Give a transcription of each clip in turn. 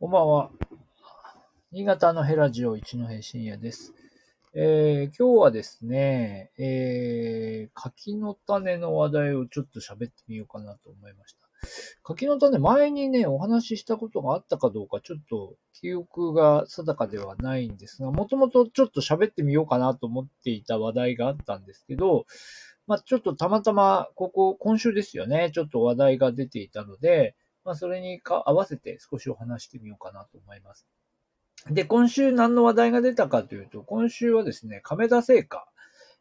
こんばんは。新潟のヘラジオ一戸深夜です。えー、今日はですね、えー、柿の種の話題をちょっと喋ってみようかなと思いました。柿の種、前にね、お話ししたことがあったかどうか、ちょっと記憶が定かではないんですが、もともとちょっと喋ってみようかなと思っていた話題があったんですけど、まあちょっとたまたま、ここ、今週ですよね、ちょっと話題が出ていたので、まあそれに合わせて少しお話してみようかなと思います。で、今週何の話題が出たかというと、今週はですね、亀田製菓、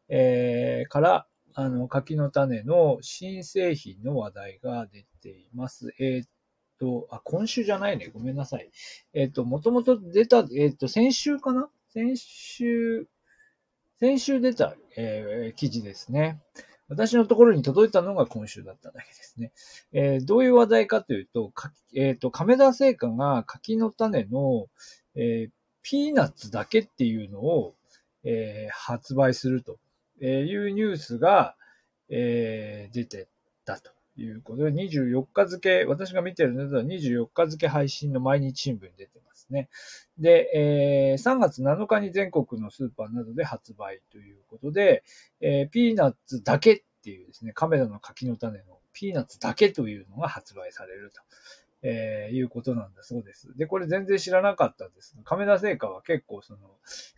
えー、から、あの、柿の種の新製品の話題が出ています。えーっと、あ、今週じゃないね。ごめんなさい。えーっと、もともと出た、えっと、先週かな？先週、先週出た、え記事ですね。私のところに届いたのが今週だっただけですね。えーどういう話題かというと、かえーと、亀田製菓が柿の種の、えーピーナッツだけっていうのを、えー発売するというニュースが、えー出てたということで、24日付、私が見てるのでは24日付配信の毎日新聞に出てますね。で、えー3月7日に全国のスーパーなどで発売ということで、えーピーナッツだけっていうですね、亀田の柿の種のピーナッツだけというのが発売されると。えーいうことなんだそうです。で、これ全然知らなかったです。亀田製菓は結構その、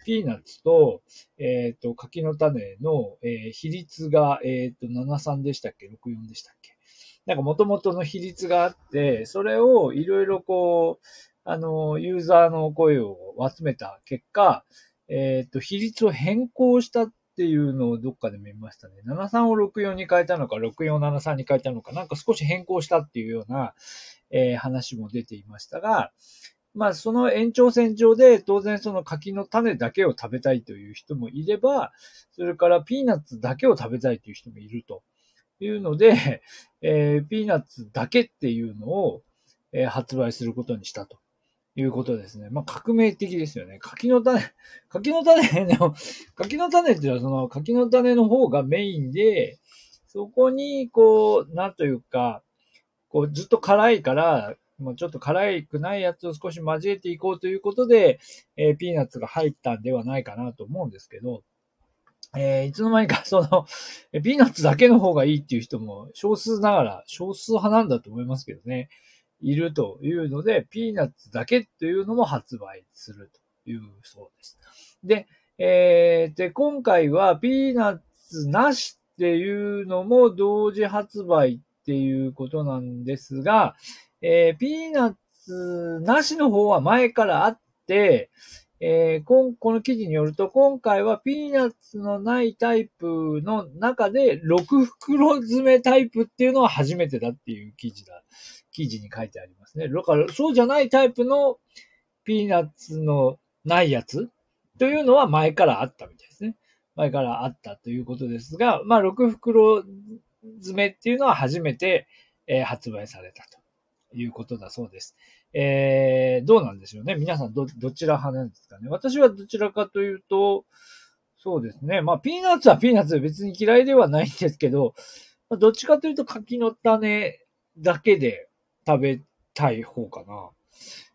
ピーナッツと、えっ、と、柿の種の、えー比率が、えっ、と、73でしたっけ ?64 でしたっけ？なんか元々の比率があって、それをいろいろこう、あの、ユーザーの声を集めた結果、えっ、と、比率を変更したっていうのをどっかで見ましたね。73を64に変えたのか、6473に変えたのか、なんか少し変更したっていうような、えー話も出ていましたが、まあその延長線上で当然その柿の種だけを食べたいという人もいれば、それからピーナッツだけを食べたいという人もいるというので、えーピーナッツだけっていうのを、えー発売することにしたということですね。まあ革命的ですよね。柿の種、柿の種、柿の種っていうのはその柿の種の方がメインで、そこにこう、なんというか、こうずっと辛いから、もうちょっと辛くないやつを少し交えていこうということで、えーピーナッツが入ったんではないかなと思うんですけど、えーいつの間にかその、ピーナッツだけの方がいいっていう人も少数ながら、少数派なんだと思いますけどね、いるというので、ピーナッツだけというのも発売するというそうです。で、えーで、今回はピーナッツなしっていうのも同時発売っていうことなんですが、えーピーナッツなしの方は前からあって、えーこんこの記事によると、今回はピーナッツのないタイプの中で、6袋詰めタイプっていうのは初めてだっていう記事だ、記事に書いてありますね。だから、そうじゃないタイプのピーナッツのないやつというのは前からあったみたいですね。前からあったということですが、まあ、6袋詰めっていうのは初めて、えー発売されたということだそうです。えー、どうなんでしょうね。皆さんど、どちら派なんですかね。私はどちらかというと、そうですね。まあ、ピーナッツはピーナッツで別に嫌いではないんですけど、どっちかというと柿の種だけで食べたい方かな。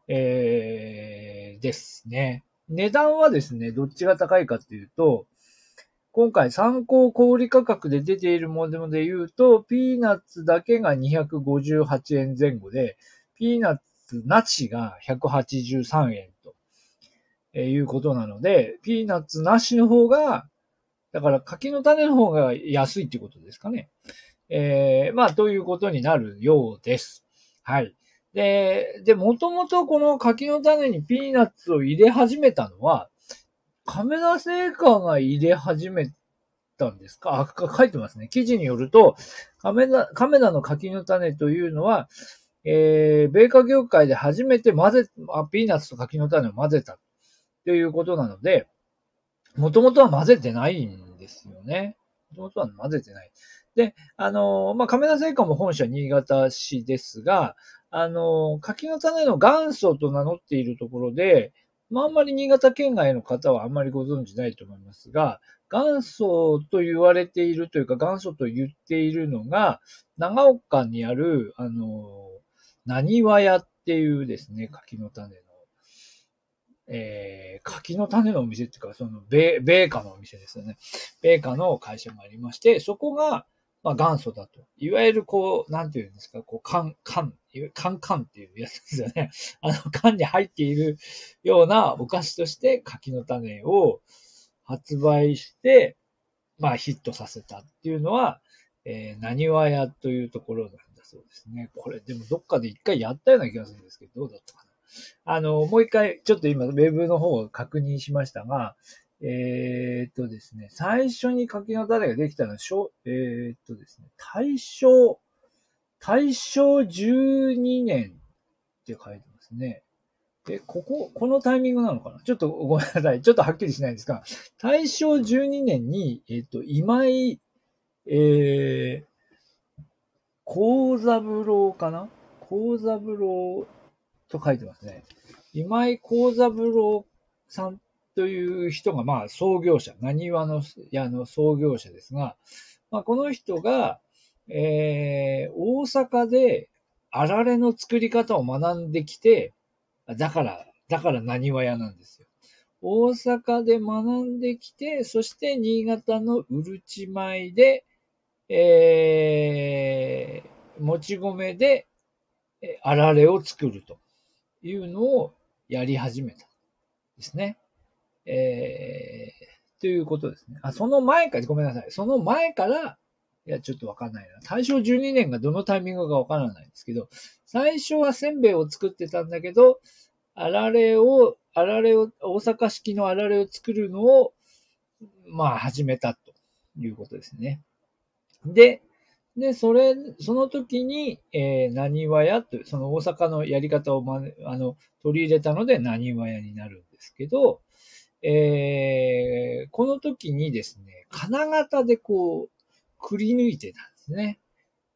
えー、ですね。値段はですね、どっちが高いかというと、今回参考小売価格で出ているもので言うと、ピーナッツだけが258円前後で、ピーナッツなしが183円とえーいうことなので、ピーナッツなしの方が、だから柿の種の方が安いってことですかね。えーまあ、ということになるようです。はい。で、で、もともとこの柿の種にピーナッツを入れ始めたのは、亀田製菓が入れ始めたんですか？あ、書いてますね。記事によると、亀田、亀田の柿の種というのは、えー、米化業界で初めて混ぜ、あピーナッツと柿の種を混ぜたということなので、もともとは混ぜてないんですよね。もともとは混ぜてない。で、あのまあ、亀田製菓も本社新潟市ですが、あの柿の種の元祖と名乗っているところで、まあ、あんまり新潟県外の方はあんまりご存知ないと思いますが、元祖と言われているというか、元祖と言っているのが、長岡にある、あの、何和屋っていうですね、柿の種の、えー、柿の種のお店っていうか、その米、米菓のお店ですよね。米菓の会社がありまして、そこが、まあ元祖だと。いわゆるこう、なんていうんですか、こう、缶、缶、カンカンっていうやつですよね。あの、缶に入っているようなお菓子として柿の種を発売して、まあヒットさせたっていうのは、えー、何話屋というところなんだそうですね。これ、でもどっかで一回やったような気がするんですけど、どうだったかな。あの、もう一回、ちょっと今、ウェブの方を確認しましたが、えー、っとですね、最初に柿の種ができたのは、えー、っとですね、大正、大正12年って書いてますね。え、ここ、このタイミングなのかな？ちょっとごめんなさい。ちょっとはっきりしないんですが、大正12年に、えっ、と、今井、えー、幸三郎かな？幸三郎と書いてますね。今井幸三郎さんという人が、まあ、創業者、何話の屋の創業者ですが、まあ、この人が、えー、大阪であられの作り方を学んできて、だから、だから何話屋なんですよ。大阪で学んできて、そして新潟のうるち米で、えー、もち米で、あられを作るというのをやり始めたん。ですね。えー、ということですね。あ、その前か、ごめんなさい。その前から、いや、ちょっとわかんないな。大正12年がどのタイミングかわからないんですけど、最初はせんべいを作ってたんだけど、あられを、あられを、大阪式のあられを作るのを、まあ、始めたということですね。で、で、それ、その時に、えー、何和屋という、その大阪のやり方を、あの、取り入れたので何和屋になるんですけど、えー、この時にですね、金型でこう、くり抜いてたんですね。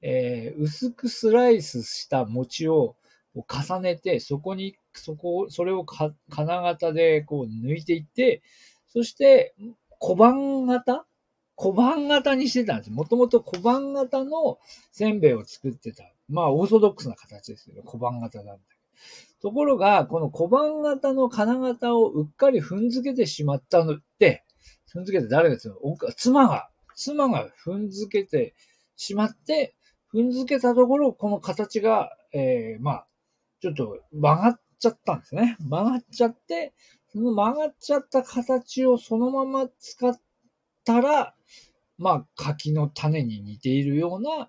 えー、薄くスライスした餅を重ねて、そこに、そこ、それを金型でこう抜いていって、そして、小判型？小判型にしてたんです。もともと小判型のせんべいを作ってた。まあ、オーソドックスな形ですけど、小判型なんだところが、この小判型の金型をうっかり踏んづけてしまったのって、踏んづけて誰がです妻が、妻が踏んづけてしまって、踏んづけたところ、この形が、えー、まあ、ちょっと曲がっちゃったんですね。曲がっちゃって、その曲がっちゃった形をそのまま使ったら、まあ、柿の種に似ているような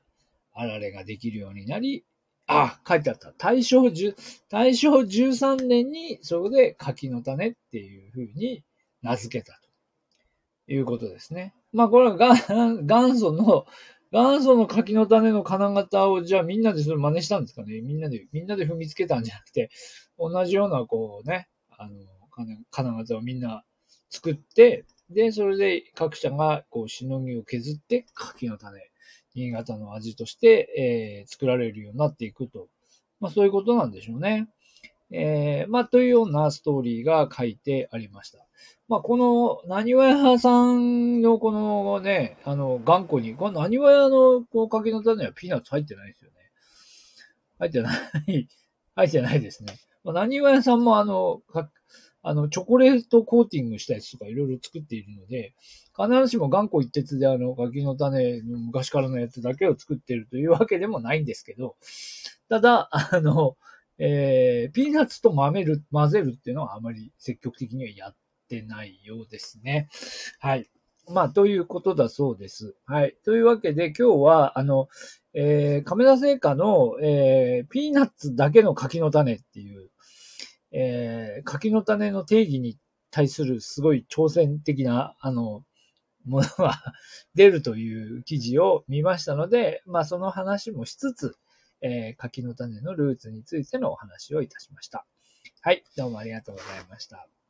あられができるようになり、あ、書いてあった。大正10、大正13年に、そこで柿の種っていう風に名付けたということですね。まあ、これは元祖の、元祖の柿の種の金型を、じゃあみんなでそれ真似したんですかねみんなで、みんなで踏みつけたんじゃなくて、同じような、こうね、あの、金型をみんな作って、で、それで各社が、こう、しのぎを削って、柿の種、新潟の味として、えー、作られるようになっていくと。まあ、そういうことなんでしょうね。えー、まあ、というようなストーリーが書いてありました。まあ、この、何わ屋さんのこのね、あの、頑固に、この何わ屋のこう柿の種はピーナッツ入ってないですよね。入ってない、入ってないですね。まあ、何わ屋さんもあの、あの、チョコレートコーティングしたやつとかいろいろ作っているので、必ずしも頑固一徹であの、柿の種の昔からのやつだけを作っているというわけでもないんですけど、ただ、あの、えー、ピーナッツとまぜる、混ぜるっていうのはあまり積極的にはやってないようですね。はい。まあ、ということだそうです。はい。というわけで、今日は、あの、えー、亀田製菓の、えー、ピーナッツだけの柿の種っていう、えー、柿の種の定義に対するすごい挑戦的な、あの、ものが 出るという記事を見ましたので、まあその話もしつつ、えー、柿の種のルーツについてのお話をいたしました。はい、どうもありがとうございました。